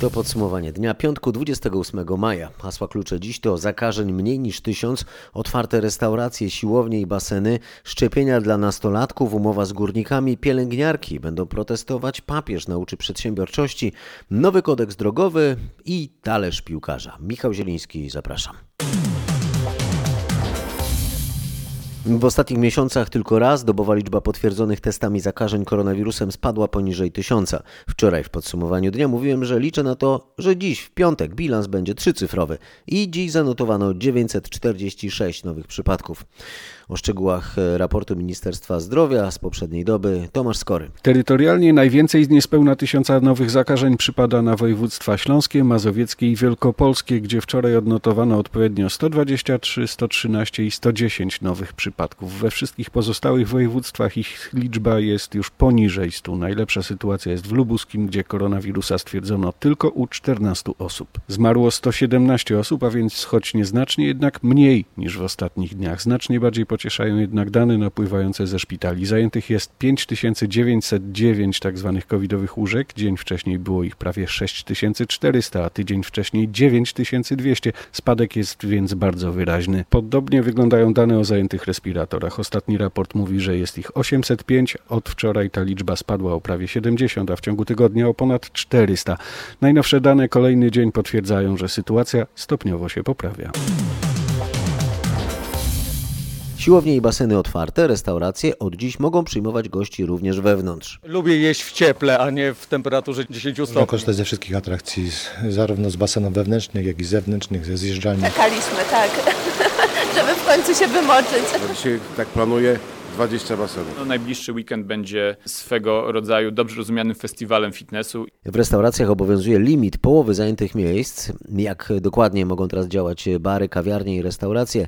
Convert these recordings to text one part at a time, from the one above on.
To podsumowanie dnia piątku 28 maja. Hasła klucze dziś to zakażeń mniej niż tysiąc, otwarte restauracje, siłownie i baseny, szczepienia dla nastolatków, umowa z górnikami, pielęgniarki będą protestować, papież nauczy przedsiębiorczości, nowy kodeks drogowy i talerz piłkarza. Michał Zieliński, zapraszam. W ostatnich miesiącach tylko raz dobowa liczba potwierdzonych testami zakażeń koronawirusem spadła poniżej tysiąca. Wczoraj w podsumowaniu dnia mówiłem, że liczę na to, że dziś w piątek bilans będzie trzycyfrowy i dziś zanotowano 946 nowych przypadków. O szczegółach raportu Ministerstwa Zdrowia z poprzedniej doby Tomasz Skory. Terytorialnie najwięcej z niespełna tysiąca nowych zakażeń przypada na województwa śląskie, mazowieckie i wielkopolskie, gdzie wczoraj odnotowano odpowiednio 123, 113 i 110 nowych przypadków. We wszystkich pozostałych województwach ich liczba jest już poniżej 100. Najlepsza sytuacja jest w Lubuskim, gdzie koronawirusa stwierdzono tylko u 14 osób. Zmarło 117 osób, a więc choć nieznacznie, jednak mniej niż w ostatnich dniach. Znacznie bardziej pocieszają jednak dane napływające ze szpitali. Zajętych jest 5909 tzw. Tak covidowych łóżek. Dzień wcześniej było ich prawie 6400, a tydzień wcześniej 9200. Spadek jest więc bardzo wyraźny. Podobnie wyglądają dane o zajętych respiratorach. Ostatni raport mówi, że jest ich 805. Od wczoraj ta liczba spadła o prawie 70, a w ciągu tygodnia o ponad 400. Najnowsze dane kolejny dzień potwierdzają, że sytuacja stopniowo się poprawia. Siłownie i baseny otwarte, restauracje od dziś mogą przyjmować gości również wewnątrz. Lubię jeść w cieple, a nie w temperaturze 10 Można stopni. korzystać ze wszystkich atrakcji, zarówno z basenów wewnętrznych, jak i zewnętrznych, ze zjeżdżalni. Czekaliśmy, tak, żeby w końcu się wymoczyć. Dzisiaj tak planuję 20 basenów. No, najbliższy weekend będzie swego rodzaju dobrze rozumianym festiwalem fitnessu. W restauracjach obowiązuje limit połowy zajętych miejsc. Jak dokładnie mogą teraz działać bary, kawiarnie i restauracje?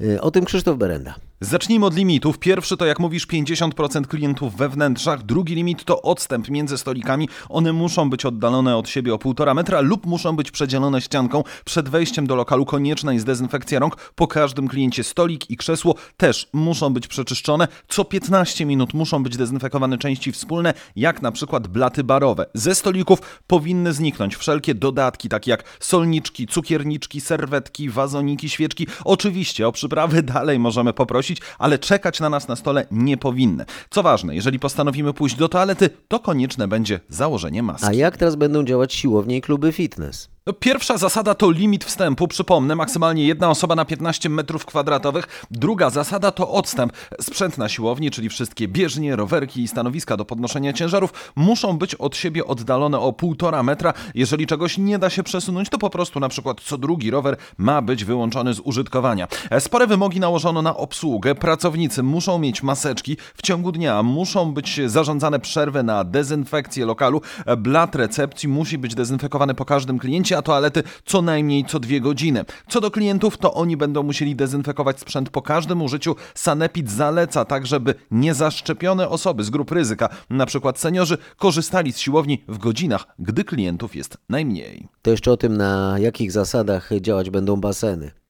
Y, O tym Krzysztof Berenda. Zacznijmy od limitów. Pierwszy to, jak mówisz, 50% klientów we wnętrzach. Drugi limit to odstęp między stolikami. One muszą być oddalone od siebie o 1,5 metra lub muszą być przedzielone ścianką. Przed wejściem do lokalu konieczna jest dezynfekcja rąk. Po każdym kliencie stolik i krzesło też muszą być przeczyszczone. Co 15 minut muszą być dezynfekowane części wspólne, jak na przykład blaty barowe. Ze stolików powinny zniknąć wszelkie dodatki, takie jak solniczki, cukierniczki, serwetki, wazoniki, świeczki. Oczywiście o przyprawy dalej możemy poprosić, ale czekać na nas na stole nie powinny. Co ważne, jeżeli postanowimy pójść do toalety, to konieczne będzie założenie maski. A jak teraz będą działać siłownie i kluby fitness? No, Pierwsza zasada to limit wstępu. Przypomnę, maksymalnie jedna osoba na 15 metrów kwadratowych. Druga zasada to odstęp. Sprzęt na siłowni, czyli wszystkie bieżnie, rowerki i stanowiska do podnoszenia ciężarów muszą być od siebie oddalone o 1,5 metra. Jeżeli czegoś nie da się przesunąć, to po prostu na przykład co drugi rower ma być wyłączony z użytkowania. E, Spore wymogi nałożono na obsługę. Pracownicy muszą mieć maseczki w ciągu dnia, muszą być zarządzane przerwy na dezynfekcję lokalu. E, Blat recepcji musi być dezynfekowany po każdym kliencie, a toalety co najmniej co dwie godziny. Co do klientów, to oni będą musieli dezynfekować sprzęt po każdym użyciu. Sanepid zaleca tak, żeby niezaszczepione osoby z grup ryzyka, przykład seniorzy, korzystali z siłowni w godzinach, gdy klientów jest najmniej. To jeszcze o tym, na jakich zasadach działać będą baseny.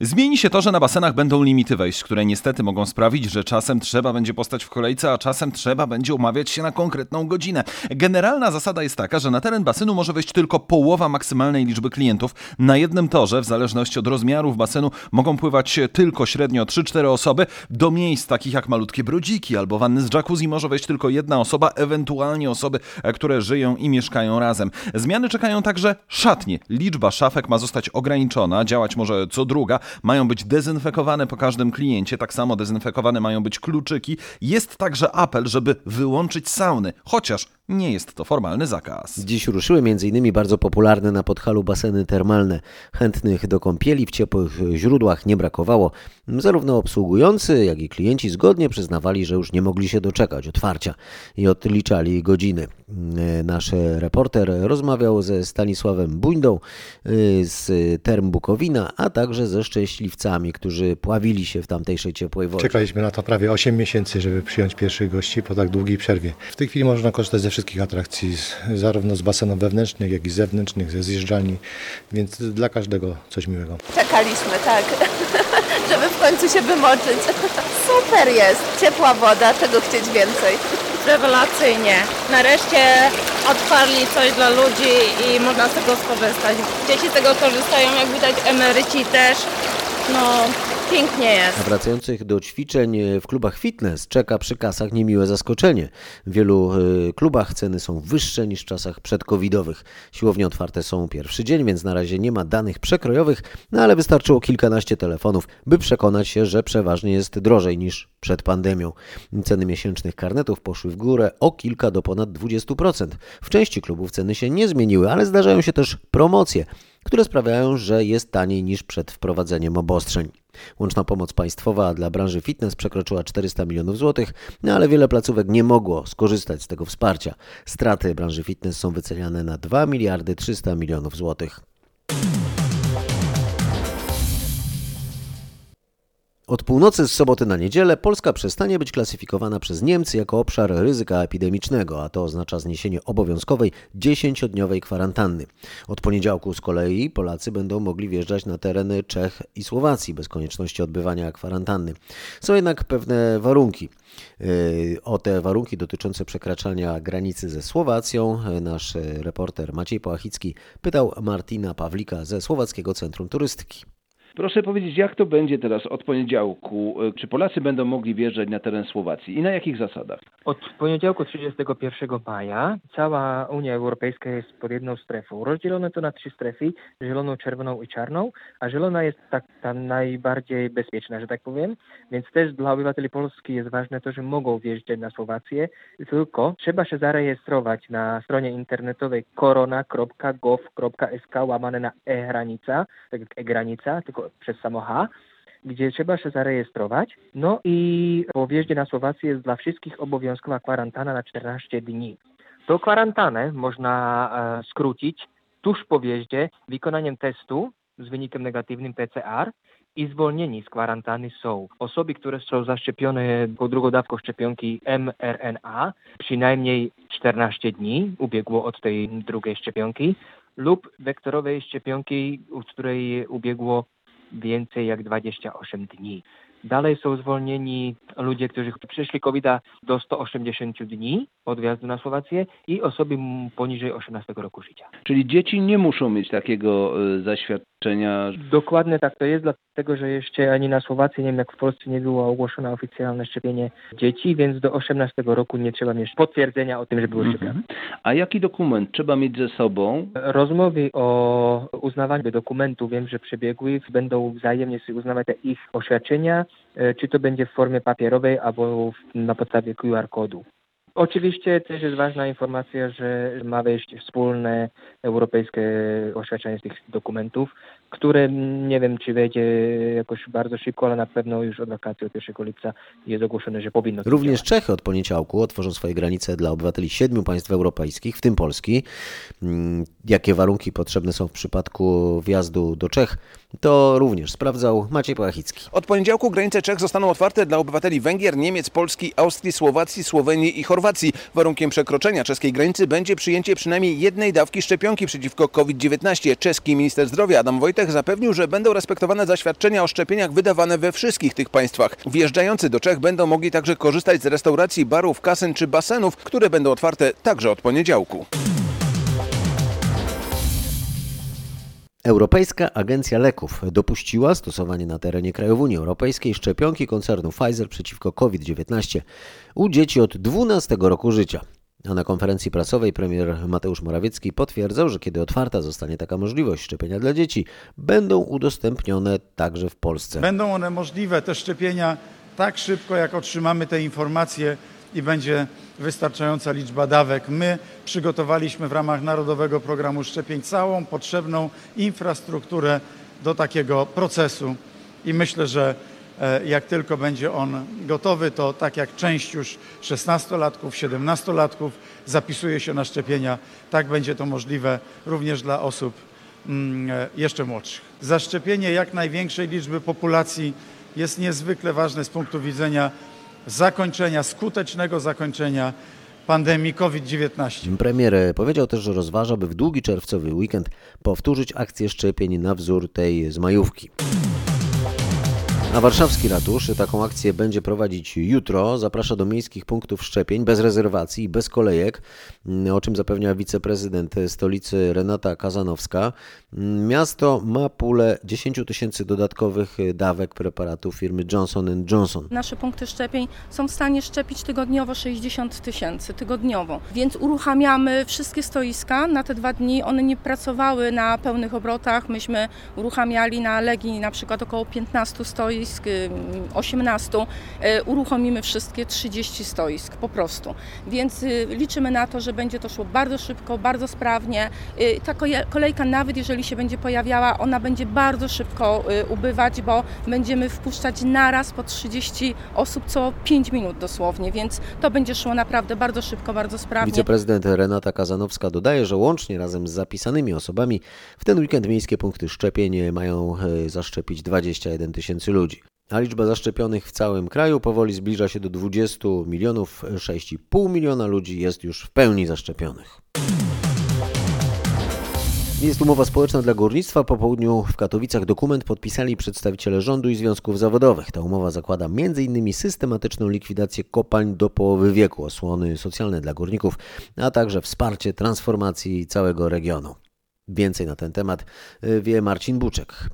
Zmieni się to, że na basenach będą limity wejść, które niestety mogą sprawić, że czasem trzeba będzie postać w kolejce, a czasem trzeba będzie umawiać się na konkretną godzinę. Generalna zasada jest taka, że na teren basenu może wejść tylko połowa maksymalnej liczby klientów. Na jednym torze, w zależności od rozmiarów basenu, mogą pływać tylko średnio 3-4 osoby. Do miejsc takich jak malutkie brodziki albo wanny z jacuzzi może wejść tylko jedna osoba, ewentualnie osoby, e, które żyją i mieszkają razem. Zmiany czekają także szatnie. Liczba szafek ma zostać ograniczona, działać może co druga. Mają być dezynfekowane po każdym kliencie, tak samo dezynfekowane mają być kluczyki. Jest także apel, żeby wyłączyć sauny, chociaż nie jest to formalny zakaz. Dziś ruszyły m.in. bardzo popularne na Podhalu baseny termalne. Chętnych do kąpieli w ciepłych źródłach nie brakowało. Zarówno obsługujący, jak i klienci zgodnie przyznawali, że już nie mogli się doczekać otwarcia i odliczali godziny. Nasz reporter rozmawiał ze Stanisławem Buńdą y, z Term Bukowina, a także ze szczęśliwcami, którzy pławili się w tamtejszej ciepłej wodzie. Czekaliśmy na to prawie 8 miesięcy, żeby przyjąć pierwszych gości po tak długiej przerwie. W tej chwili można korzystać ze wszystkich atrakcji, zarówno z basenów wewnętrznych, jak i zewnętrznych, ze zjeżdżalni, więc dla każdego coś miłego. Czekaliśmy, tak, żeby w końcu się wymoczyć. Super jest, ciepła woda, czego chcieć więcej. Rewelacyjnie. Nareszcie otwarli coś dla ludzi i można z tego skorzystać. Dzieci z tego korzystają, jak widać emeryci też. No, pięknie jest. A wracających do ćwiczeń e, w klubach fitness czeka przy kasach niemiłe zaskoczenie. W wielu e, klubach ceny są wyższe niż w czasach przedcovidowych. Siłownie otwarte są pierwszy dzień, więc na razie nie ma danych przekrojowych, no ale wystarczyło kilkanaście telefonów, by przekonać się, że przeważnie jest drożej niż przed pandemią. Ceny miesięcznych karnetów poszły w górę o kilka do ponad 20%. W części klubów ceny się nie zmieniły, ale zdarzają się też promocje, które sprawiają, że jest taniej niż przed wprowadzeniem obostrzeń. Łączna pomoc państwowa dla branży fitness przekroczyła 400 milionów złotych, no ale wiele placówek nie mogło skorzystać z tego wsparcia. Straty branży fitness są wyceniane na 2 miliardy 300 milionów złotych. Od północy z soboty na niedzielę Polska przestanie być klasyfikowana przez Niemcy jako obszar ryzyka epidemicznego, a to oznacza zniesienie obowiązkowej 10-dniowej kwarantanny. Od poniedziałku z kolei Polacy będą mogli wjeżdżać na tereny Czech i Słowacji bez konieczności odbywania kwarantanny. Są jednak pewne warunki. Yy, O te warunki dotyczące przekraczania granicy ze Słowacją yy, nasz reporter Maciej Połachicki pytał Martina Pawlika ze Słowackiego Centrum Turystyki. Proszę powiedzieć, jak to będzie teraz od poniedziałku? Czy Polacy będą mogli wjeżdżać na teren Słowacji i na jakich zasadach? Od poniedziałku 31 maja cała Unia Europejska jest pod jedną strefą. Rozdzielono to na trzy strefy, zieloną, czerwoną i czarną, a zielona jest tak ta najbardziej bezpieczna, że tak powiem. Więc też dla obywateli Polski jest ważne to, że mogą wjeżdżać na Słowację, tylko trzeba się zarejestrować na stronie internetowej korona.gov.sk łamane na e-granica, tak jak e-granica, tylko przez samo H gdzie trzeba się zarejestrować. No i po wjeździe na Słowację jest dla wszystkich obowiązkowa kwarantanna na 14 dni. Tą kwarantannę można e, skrócić tuż po wjeździe wykonaniem testu z wynikiem negatywnym PCR i zwolnieni z kwarantanny są osoby, które są zaszczepione po drugą dawką szczepionki mRNA, przynajmniej 14 dni ubiegło od tej drugiej szczepionki, lub wektorowej szczepionki, od której ubiegło więcej jak 28 dni. Dalej są zwolnieni ludzie, którzy przeszli covid do 180 dni od wjazdu na Słowację i osoby poniżej 18 roku życia. Czyli dzieci nie muszą mieć takiego e, zaświadczenia. Dokładnie tak to jest, dlatego że jeszcze ani na Słowacji, nie wiem jak w Polsce nie było ogłoszone oficjalne szczepienie dzieci, więc do 18 roku nie trzeba mieć potwierdzenia o tym, że były szczepione. A jaki dokument trzeba mieć ze sobą? Rozmowy o uznawaniu dokumentów wiem, że przebiegły, będą wzajemnie sobie uznawać te ich oświadczenia, e, czy to będzie w formie papierowej albo na podstawie QR-kodu. Oczywiście też jest ważna informacja, że ma wejść wspólne europejskie oświadczenie z tych dokumentów, które nie wiem, czy wejdzie jakoś bardzo szybko, ale na pewno już od wakacji od 1 lipca jest ogłoszone, że powinno Również działać. Czechy od poniedziałku otworzą swoje granice dla obywateli siedmiu państw europejskich, w tym Polski. Mm, Jakie warunki potrzebne są w przypadku wjazdu do Czech, to również sprawdzał Maciej Połachicki. Od poniedziałku granice Czech zostaną otwarte dla obywateli Węgier, Niemiec, Polski, Austrii, Słowacji, Słowenii i Chorwacji. Warunkiem przekroczenia czeskiej granicy będzie przyjęcie przynajmniej jednej dawki szczepionki przeciwko COVID-19. Czeski minister zdrowia Adam Wojtek zapewnił, że będą respektowane zaświadczenia o szczepieniach wydawane we wszystkich tych państwach. Wjeżdżający do Czech będą mogli także korzystać z restauracji, barów, kasyn czy basenów, które będą otwarte także od poniedziałku. Europejska Agencja Leków dopuściła stosowanie na terenie krajów Unii Europejskiej szczepionki koncernu Pfizer przeciwko COVID-19 u dzieci od 12 roku życia. Na konferencji prasowej premier Mateusz Morawiecki potwierdzał, że kiedy otwarta zostanie taka możliwość szczepienia dla dzieci, będą udostępnione także w Polsce. Będą one możliwe, te szczepienia, tak szybko, jak otrzymamy te informacje i będzie wystarczająca liczba dawek. My przygotowaliśmy w ramach Narodowego Programu Szczepień całą potrzebną infrastrukturę do takiego procesu i myślę, że jak tylko będzie on gotowy, to tak jak część już 16-latków, 17-latków zapisuje się na szczepienia, tak będzie to możliwe również dla osób mm, e, jeszcze młodszych. Zaszczepienie jak największej liczby populacji jest niezwykle ważne z punktu widzenia zakończenia, skutecznego zakończenia pandemii COVID-19. Premier powiedział też, że rozważa, by w długi czerwcowy weekend powtórzyć akcję szczepień na wzór tej z majówki. A warszawski ratusz taką akcję będzie prowadzić jutro. Zaprasza do miejskich punktów szczepień bez rezerwacji i bez kolejek, o czym zapewnia wiceprezydent stolicy Renata Kazanowska. Miasto ma pulę 10 tysięcy dodatkowych dawek preparatu firmy Johnson Johnson. Nasze punkty szczepień są w stanie szczepić tygodniowo 60 tysięcy, tygodniowo. Więc uruchamiamy wszystkie stoiska na te dwa dni. One nie pracowały na pełnych obrotach. Myśmy uruchamiali na Legii na przykład około 15 stoisk, 18. Uruchomimy wszystkie 30 stoisk po prostu. Więc liczymy na to, że będzie to szło bardzo szybko, bardzo sprawnie. Ta kolejka nawet jeżeli się będzie pojawiała, ona będzie bardzo szybko ubywać, bo będziemy wpuszczać naraz po 30 osób co 5 minut dosłownie, więc to będzie szło naprawdę bardzo szybko, bardzo sprawnie. Wiceprezydent Renata Kazanowska dodaje, że łącznie razem z zapisanymi osobami w ten weekend miejskie punkty szczepień mają zaszczepić 21 tysięcy ludzi. A liczba zaszczepionych w całym kraju powoli zbliża się do 20 milionów, 6,5 miliona ludzi jest już w pełni zaszczepionych. Jest umowa społeczna dla górnictwa. Po południu w Katowicach dokument podpisali przedstawiciele rządu i związków zawodowych. Ta umowa zakłada m.in. systematyczną likwidację kopalń do połowy wieku, osłony socjalne dla górników, a także wsparcie transformacji całego regionu. Więcej na ten temat wie Marcin Buczek.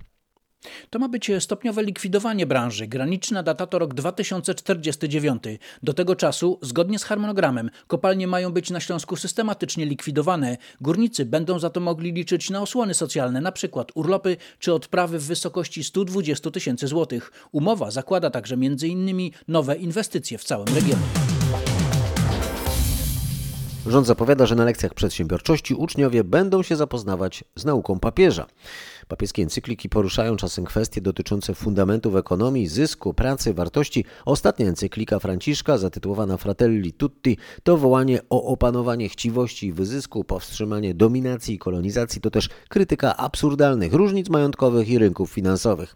To ma być stopniowe likwidowanie branży. Graniczna data to rok 2049. Do tego czasu, zgodnie z harmonogramem, kopalnie mają być na Śląsku systematycznie likwidowane. Górnicy będą za to mogli liczyć na osłony socjalne, np. urlopy czy odprawy w wysokości 120 tysięcy złotych. Umowa zakłada także m.in. nowe inwestycje w całym regionie. Rząd zapowiada, że na lekcjach przedsiębiorczości uczniowie będą się zapoznawać z nauką papieża. Papieskie encykliki poruszają czasem kwestie dotyczące fundamentów ekonomii, zysku, pracy, wartości. Ostatnia encyklika Franciszka, zatytułowana Fratelli Tutti, to wołanie o opanowanie chciwości i wyzysku, powstrzymanie dominacji i kolonizacji, to też krytyka absurdalnych różnic majątkowych i rynków finansowych.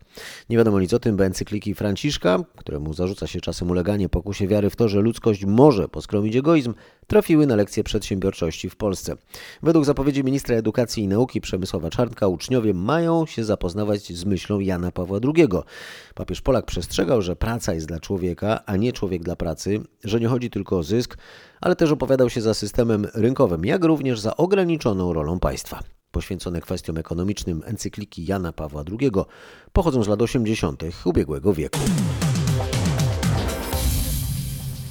Nie wiadomo nic o tym, bo encykliki Franciszka, któremu zarzuca się czasem uleganie pokusie wiary w to, że ludzkość może poskromić egoizm, trafiły na lekcje przedsiębiorczości w Polsce. Według zapowiedzi ministra edukacji i nauki Przemysława Czarnka uczniowie mają się zapoznawać z myślą Jana Pawła II. Papież Polak przestrzegał, że praca jest dla człowieka, a nie człowiek dla pracy, że nie chodzi tylko o zysk, ale też opowiadał się za systemem rynkowym, jak również za ograniczoną rolą państwa. Poświęcone kwestiom ekonomicznym encykliki Jana Pawła II pochodzą z lat 80. ubiegłego wieku.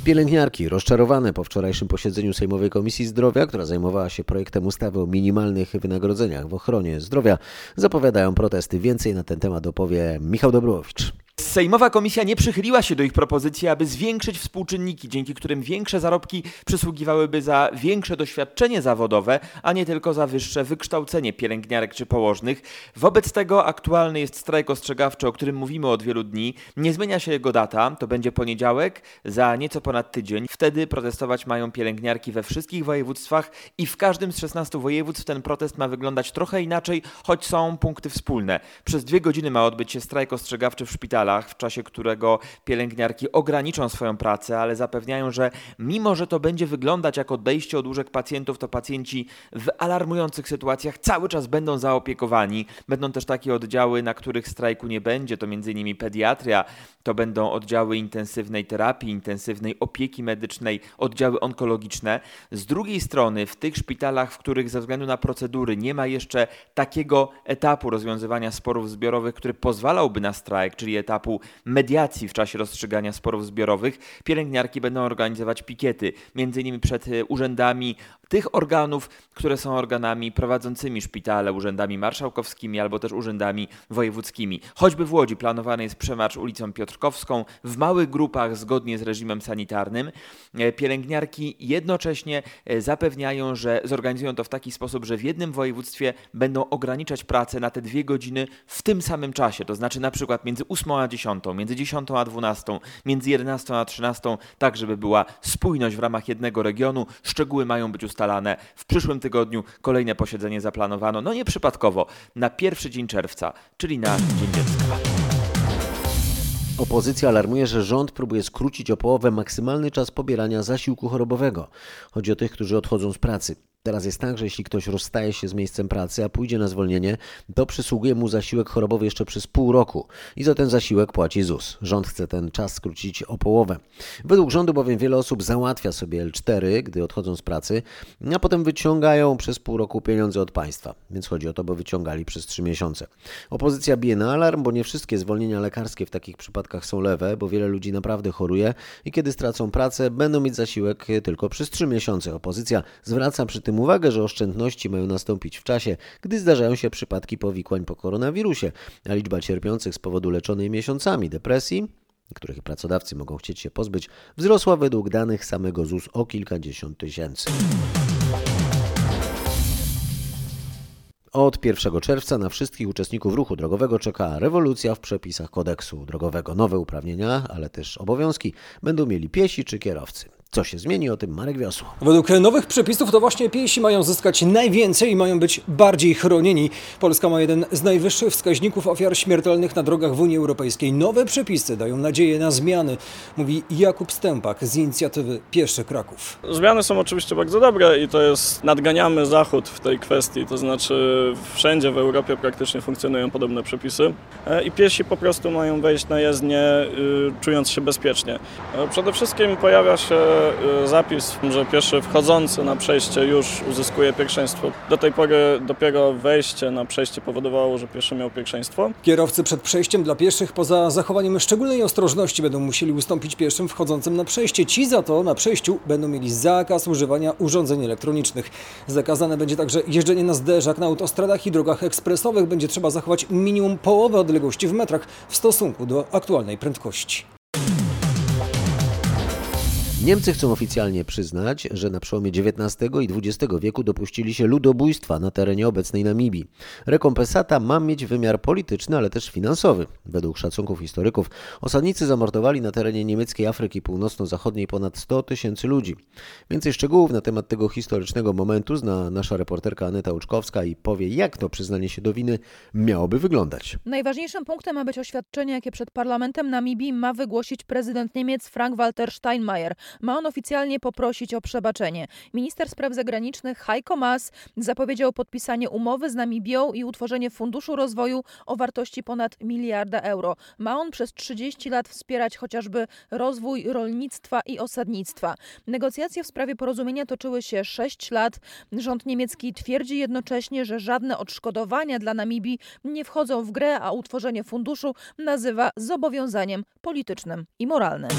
Pielęgniarki rozczarowane po wczorajszym posiedzeniu Sejmowej Komisji Zdrowia, która zajmowała się projektem ustawy o minimalnych wynagrodzeniach w ochronie zdrowia, zapowiadają protesty. Więcej na ten temat opowie Michał Dobrowicz. Sejmowa komisja nie przychyliła się do ich propozycji, aby zwiększyć współczynniki, dzięki którym większe zarobki przysługiwałyby za większe doświadczenie zawodowe, a nie tylko za wyższe wykształcenie pielęgniarek czy położnych. Wobec tego aktualny jest strajk ostrzegawczy, o którym mówimy od wielu dni. Nie zmienia się jego data, to będzie poniedziałek, za nieco ponad tydzień. Wtedy protestować mają pielęgniarki we wszystkich województwach i w każdym z 16 województw ten protest ma wyglądać trochę inaczej, choć są punkty wspólne. Przez dwie godziny ma odbyć się strajk ostrzegawczy w szpitalach w czasie którego pielęgniarki ograniczą swoją pracę, ale zapewniają, że mimo, że to będzie wyglądać jak odejście od łóżek pacjentów, to pacjenci w alarmujących sytuacjach cały czas będą zaopiekowani. Będą też takie oddziały, na których strajku nie będzie, to m.in. pediatria, to będą oddziały intensywnej terapii, intensywnej opieki medycznej, oddziały onkologiczne. Z drugiej strony, w tych szpitalach, w których ze względu na procedury nie ma jeszcze takiego etapu rozwiązywania sporów zbiorowych, który pozwalałby na strajk, czyli etapu mediacji w czasie rozstrzygania sporów zbiorowych, pielęgniarki będą organizować pikiety, innymi przed urzędami tych organów, które są organami prowadzącymi szpitale, urzędami marszałkowskimi albo też urzędami wojewódzkimi. Choćby w Łodzi planowany jest przemarsz ulicą Piotrkowską w małych grupach zgodnie z reżimem sanitarnym. Pielęgniarki jednocześnie zapewniają, że zorganizują to w taki sposób, że w jednym województwie będą ograniczać pracę na te dwie godziny w tym samym czasie, to znaczy na przykład między 8 a 10, między 10 a 12, między 11 a 13, tak żeby była spójność w ramach jednego regionu. Szczegóły mają być ustalane. W przyszłym tygodniu kolejne posiedzenie zaplanowano, no nieprzypadkowo, na pierwszy dzień czerwca, czyli na Dzień Dziecka. Opozycja alarmuje, że rząd próbuje skrócić o połowę maksymalny czas pobierania zasiłku chorobowego. Chodzi o tych, którzy odchodzą z pracy. Teraz jest tak, że jeśli ktoś rozstaje się z miejscem pracy, a pójdzie na zwolnienie, to przysługuje mu zasiłek chorobowy jeszcze przez pół roku i za ten zasiłek płaci ZUS. Rząd chce ten czas skrócić o połowę. Według rządu bowiem wiele osób załatwia sobie L4, gdy odchodzą z pracy, a potem wyciągają przez pół roku pieniądze od państwa. Więc chodzi o to, by wyciągali przez trzy miesiące. Opozycja bije na alarm, bo nie wszystkie zwolnienia lekarskie w takich przypadkach są lewe, bo wiele ludzi naprawdę choruje i kiedy stracą pracę, będą mieć zasiłek tylko przez trzy miesiące. Opozycja zwraca przy tym uwagę, że oszczędności mają nastąpić w czasie, gdy zdarzają się przypadki powikłań po koronawirusie, a liczba cierpiących z powodu leczonej miesiącami depresji których pracodawcy mogą chcieć się pozbyć, wzrosła według danych samego ZUS o kilkadziesiąt tysięcy. Od 1 czerwca na wszystkich uczestników ruchu drogowego czeka rewolucja w przepisach kodeksu drogowego. Nowe uprawnienia, ale też obowiązki będą mieli piesi czy kierowcy. Co się zmieni, o tym Marek Wiosło. Według nowych przepisów to właśnie piesi mają zyskać najwięcej i mają być bardziej chronieni. Polska ma jeden z najwyższych wskaźników ofiar śmiertelnych na drogach w Unii Europejskiej. Nowe przepisy dają nadzieję na zmiany, mówi Jakub Stępak z inicjatywy Pieszy Kraków. Zmiany są oczywiście bardzo dobre i to jest, nadganiamy Zachód w tej kwestii, to znaczy wszędzie w Europie praktycznie funkcjonują podobne przepisy e, i piesi po prostu mają wejść na jezdnię y, czując się bezpiecznie. E, przede wszystkim pojawia się zapis, że pieszy wchodzący na przejście już uzyskuje pierwszeństwo. Do tej pory dopiero wejście na przejście powodowało, że pieszy miał pierwszeństwo. Kierowcy przed przejściem dla pieszych poza zachowaniem szczególnej ostrożności będą musieli ustąpić pieszym wchodzącym na przejście. Ci za to na przejściu będą mieli zakaz używania urządzeń elektronicznych. Zakazane będzie także jeżdżenie na zderzak na autostradach i drogach ekspresowych. Będzie trzeba zachować minimum połowę odległości w metrach w stosunku do aktualnej prędkości. Niemcy chcą oficjalnie przyznać, że na przełomie XIX i XX wieku dopuścili się ludobójstwa na terenie obecnej Namibii. Rekompensata ma mieć wymiar polityczny, ale też finansowy. Według szacunków historyków osadnicy zamordowali na terenie niemieckiej Afryki Północno-Zachodniej ponad 100 tysięcy ludzi. Więcej szczegółów na temat tego historycznego momentu zna nasza reporterka Aneta Łuczkowska i powie, jak to przyznanie się do winy miałoby wyglądać. Najważniejszym punktem ma być oświadczenie, jakie przed parlamentem Namibii ma wygłosić prezydent Niemiec Frank-Walter Steinmeier ma on oficjalnie poprosić o przebaczenie. Minister spraw zagranicznych Heiko Maas zapowiedział podpisanie umowy z Namibią i utworzenie Funduszu Rozwoju o wartości ponad miliarda euro. Ma on przez 30 lat wspierać chociażby rozwój rolnictwa i osadnictwa. Negocjacje w sprawie porozumienia toczyły się 6 lat. Rząd niemiecki twierdzi jednocześnie, że żadne odszkodowania dla Namibii nie wchodzą w grę, a utworzenie funduszu nazywa zobowiązaniem politycznym i moralnym.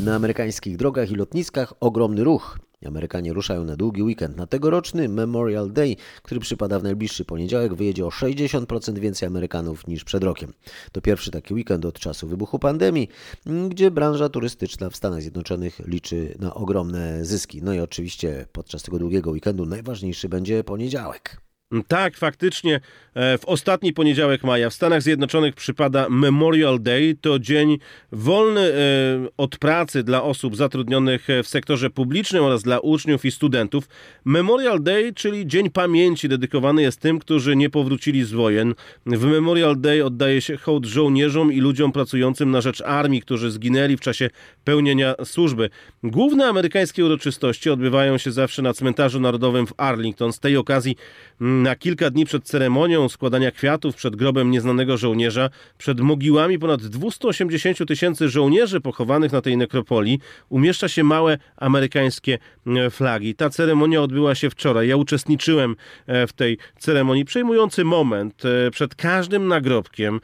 Na amerykańskich drogach i lotniskach ogromny ruch. Amerykanie ruszają na długi weekend. Na tegoroczny Memorial Day, który przypada w najbliższy poniedziałek, wyjedzie o 60% więcej Amerykanów niż przed rokiem. To pierwszy taki weekend od czasu wybuchu pandemii, gdzie branża turystyczna w Stanach Zjednoczonych liczy na ogromne zyski. No i oczywiście podczas tego długiego weekendu najważniejszy będzie poniedziałek. Tak, faktycznie e, w ostatni poniedziałek maja w Stanach Zjednoczonych przypada Memorial Day. To dzień wolny e, od pracy dla osób zatrudnionych w sektorze publicznym oraz dla uczniów i studentów. Memorial Day, czyli Dzień Pamięci, dedykowany jest tym, którzy nie powrócili z wojen. W Memorial Day oddaje się hołd żołnierzom i ludziom pracującym na rzecz armii, którzy zginęli w czasie pełnienia służby. Główne amerykańskie uroczystości odbywają się zawsze na cmentarzu narodowym w Arlington. Z tej okazji na kilka dni przed ceremonią składania kwiatów przed grobem nieznanego żołnierza, przed mogiłami ponad 280 tysięcy żołnierzy pochowanych na tej nekropolii, umieszcza się małe amerykańskie e, flagi. Ta ceremonia odbyła się wczoraj. Ja uczestniczyłem e, w tej ceremonii. Przejmujący moment. E, przed każdym nagrobkiem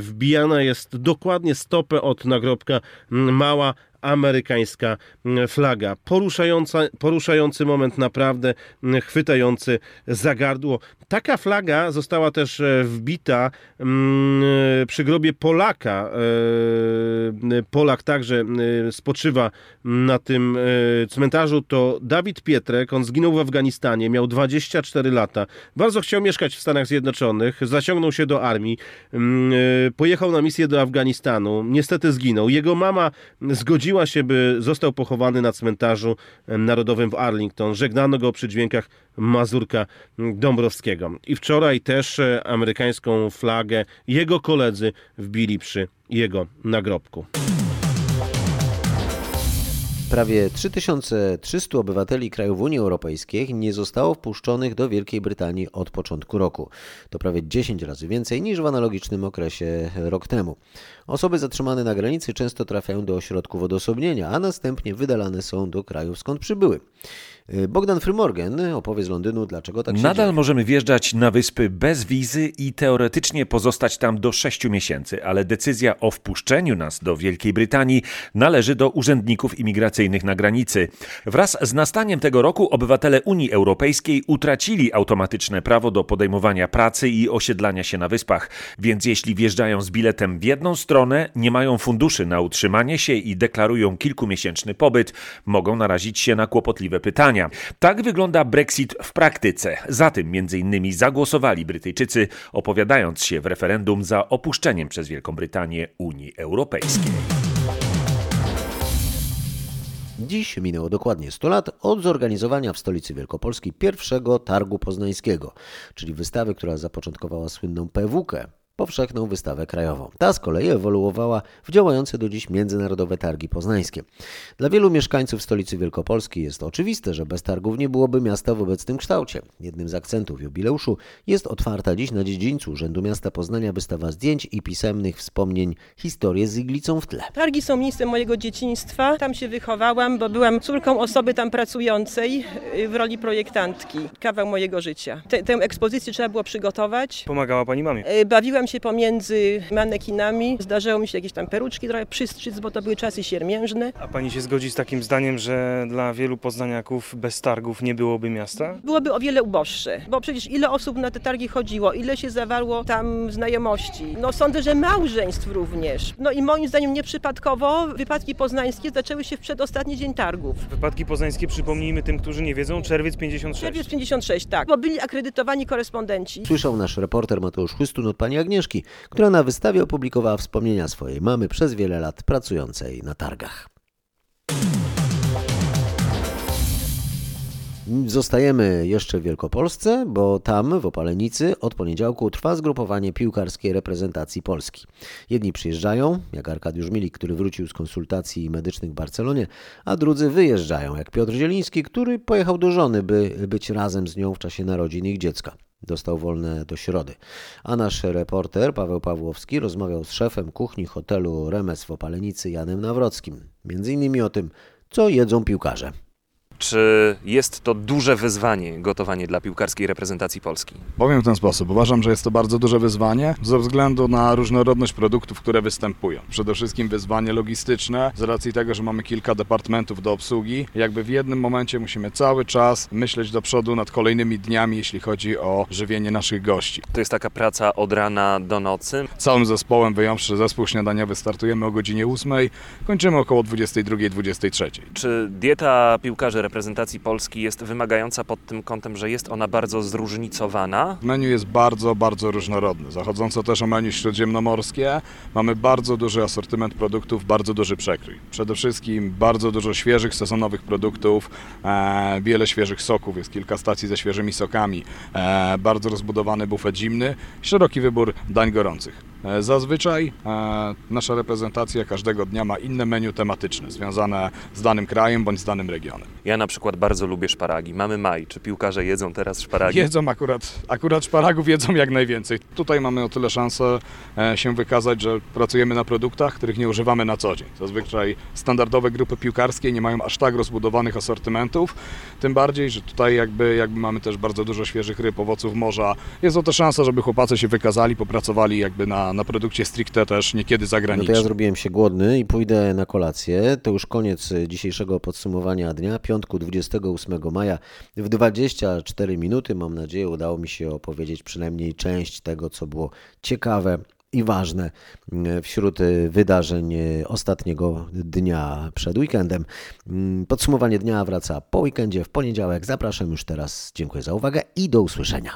wbijana jest dokładnie stopę od nagrobka mała amerykańska mm, flaga. Poruszająca, poruszający moment, naprawdę mm, chwytający za gardło. Taka flaga została też e, wbita mm, przy grobie Polaka. E, Polak także e, spoczywa na tym cmentarzu. To Dawid Pietrek. On zginął w Afganistanie. Miał 24 lata. Bardzo chciał mieszkać w Stanach Zjednoczonych. Zaciągnął się do armii. Pojechał na misję do Afganistanu. Niestety zginął. Jego mama zgodziła zgodziła się, by został pochowany na cmentarzu narodowym w Arlington. Żegnano go przy dźwiękach Mazurka Dąbrowskiego. I wczoraj też e, amerykańską flagę jego koledzy wbili przy jego nagrobku. Prawie 3300 obywateli krajów Unii Europejskiej nie zostało wpuszczonych do Wielkiej Brytanii od początku roku. To prawie 10 razy więcej niż w analogicznym okresie rok temu. Osoby zatrzymane na granicy często trafiają do ośrodków odosobnienia, a następnie wydalane są do krajów skąd przybyły. Bogdan Frymorgan opowie z Londynu, dlaczego tak się Nadal dzieje. możemy wjeżdżać na wyspy bez wizy i teoretycznie pozostać tam do 6 miesięcy, ale decyzja o wpuszczeniu nas do Wielkiej Brytanii należy do urzędników imigracyjnych na granicy. Wraz z nastaniem tego roku obywatele Unii Europejskiej utracili automatyczne prawo do podejmowania pracy i osiedlania się na wyspach, więc jeśli wjeżdżają z biletem w jedną stronę, nie mają funduszy na utrzymanie się i deklarują kilkumiesięczny pobyt, mogą narazić się na kłopotliwe pytania. Tak wygląda Brexit w praktyce. Za tym innymi zagłosowali Brytyjczycy, opowiadając się w referendum za opuszczeniem przez Wielką Brytanię Unii Europejskiej. Dziś minęło dokładnie 100 lat od zorganizowania w stolicy Wielkopolski pierwszego targu poznańskiego, czyli wystawy, która zapoczątkowała słynną PWK, powszechną wystawę krajową. Ta z kolei ewoluowała w działające do dziś międzynarodowe targi poznańskie. Dla wielu mieszkańców stolicy Wielkopolski jest oczywiste, że bez targów nie byłoby miasta w obecnym kształcie. Jednym z akcentów jubileuszu jest otwarta dziś na dziedzińcu Urzędu Miasta Poznania wystawa zdjęć i pisemnych wspomnień historię z iglicą w tle. Targi są miejscem mojego dzieciństwa. Tam się wychowałam, bo byłam córką osoby tam pracującej w roli projektantki. Kawał mojego życia. Te, tę ekspozycję trzeba było przygotować. Pomagała pani mamie? Bawiłam się pomiędzy manekinami. Zdarzało mi się jakieś tam peruczki trochę przystrzyc, bo to były czasy siermiężne. A pani się zgodzi z takim zdaniem, że dla wielu poznaniaków bez targów nie byłoby miasta? Byłoby o wiele uboższe, bo przecież ile osób na te targi chodziło, ile się zawarło tam znajomości. No sądzę, że małżeństw również. No i moim zdaniem nieprzypadkowo wypadki poznańskie zaczęły się w przedostatni dzień targów. Wypadki poznańskie, przypomnijmy tym, którzy nie wiedzą, czerwiec 56. Czerwiec 56, tak, bo byli akredytowani korespondenci. Słyszał nasz reporter Mateusz Chłystun od pani Agnieszki, która na wystawie opublikowała wspomnienia swojej mamy przez wiele lat pracującej na targach. Zostajemy jeszcze w Wielkopolsce, bo tam w Opalenicy od poniedziałku trwa zgrupowanie piłkarskiej reprezentacji Polski. Jedni przyjeżdżają, jak Arkadiusz Milik, który wrócił z konsultacji medycznych w Barcelonie, a drudzy wyjeżdżają, jak Piotr Zieliński, który pojechał do żony, by być razem z nią w czasie narodzin ich dziecka. Dostał wolne do środy. A nasz reporter Paweł Pawłowski rozmawiał z szefem kuchni hotelu Remes w Opalenicy Janem Nawrockim. Między innymi o tym, co jedzą piłkarze. Czy jest to duże wyzwanie gotowanie dla piłkarskiej reprezentacji Polski? Powiem w ten sposób. Uważam, że jest to bardzo duże wyzwanie ze względu na różnorodność produktów, które występują. Przede wszystkim wyzwanie logistyczne, z racji tego, że mamy kilka departamentów do obsługi. Jakby w jednym momencie musimy cały czas myśleć do przodu nad kolejnymi dniami, jeśli chodzi o żywienie naszych gości. To jest taka praca od rana do nocy. Całym zespołem, wyjąwszy zespół śniadaniowy, startujemy o godzinie 8, kończymy około 22-23. Czy dieta piłkarzy reprezentacji Polski jest wymagająca pod tym kątem, że jest ona bardzo zróżnicowana. Menu jest bardzo, bardzo różnorodne. Zachodząco też o menu śródziemnomorskie, mamy bardzo duży asortyment produktów, bardzo duży przekrój. Przede wszystkim bardzo dużo świeżych, sezonowych produktów, e, wiele świeżych soków, jest kilka stacji ze świeżymi sokami, e, bardzo rozbudowany bufet zimny, szeroki wybór dań gorących. E, zazwyczaj e, nasza reprezentacja każdego dnia ma inne menu tematyczne, związane z danym krajem bądź z danym regionem. Ja na przykład bardzo lubię szparagi. Mamy maj. Czy piłkarze jedzą teraz szparagi? Jedzą akurat, akurat szparagów jedzą jak najwięcej. Tutaj mamy o tyle szansę e, się wykazać, że pracujemy na produktach, których nie używamy na co dzień. Zazwyczaj standardowe grupy piłkarskie nie mają aż tak rozbudowanych asortymentów, tym bardziej, że tutaj jakby, jakby mamy też bardzo dużo świeżych ryb, owoców morza. Jest to też szansa, żeby chłopacy się wykazali, popracowali jakby na, na produkcie stricte też niekiedy zagranicznym. No to ja zrobiłem się głodny i pójdę na kolację. To już koniec dzisiejszego podsumowania dnia, piątku 28 maja w 24 minuty. Mam nadzieję, udało mi się opowiedzieć przynajmniej część tego, co było ciekawe i ważne wśród wydarzeń ostatniego dnia przed weekendem. Podsumowanie dnia wraca po weekendzie w poniedziałek. Zapraszam już teraz. Dziękuję za uwagę i do usłyszenia.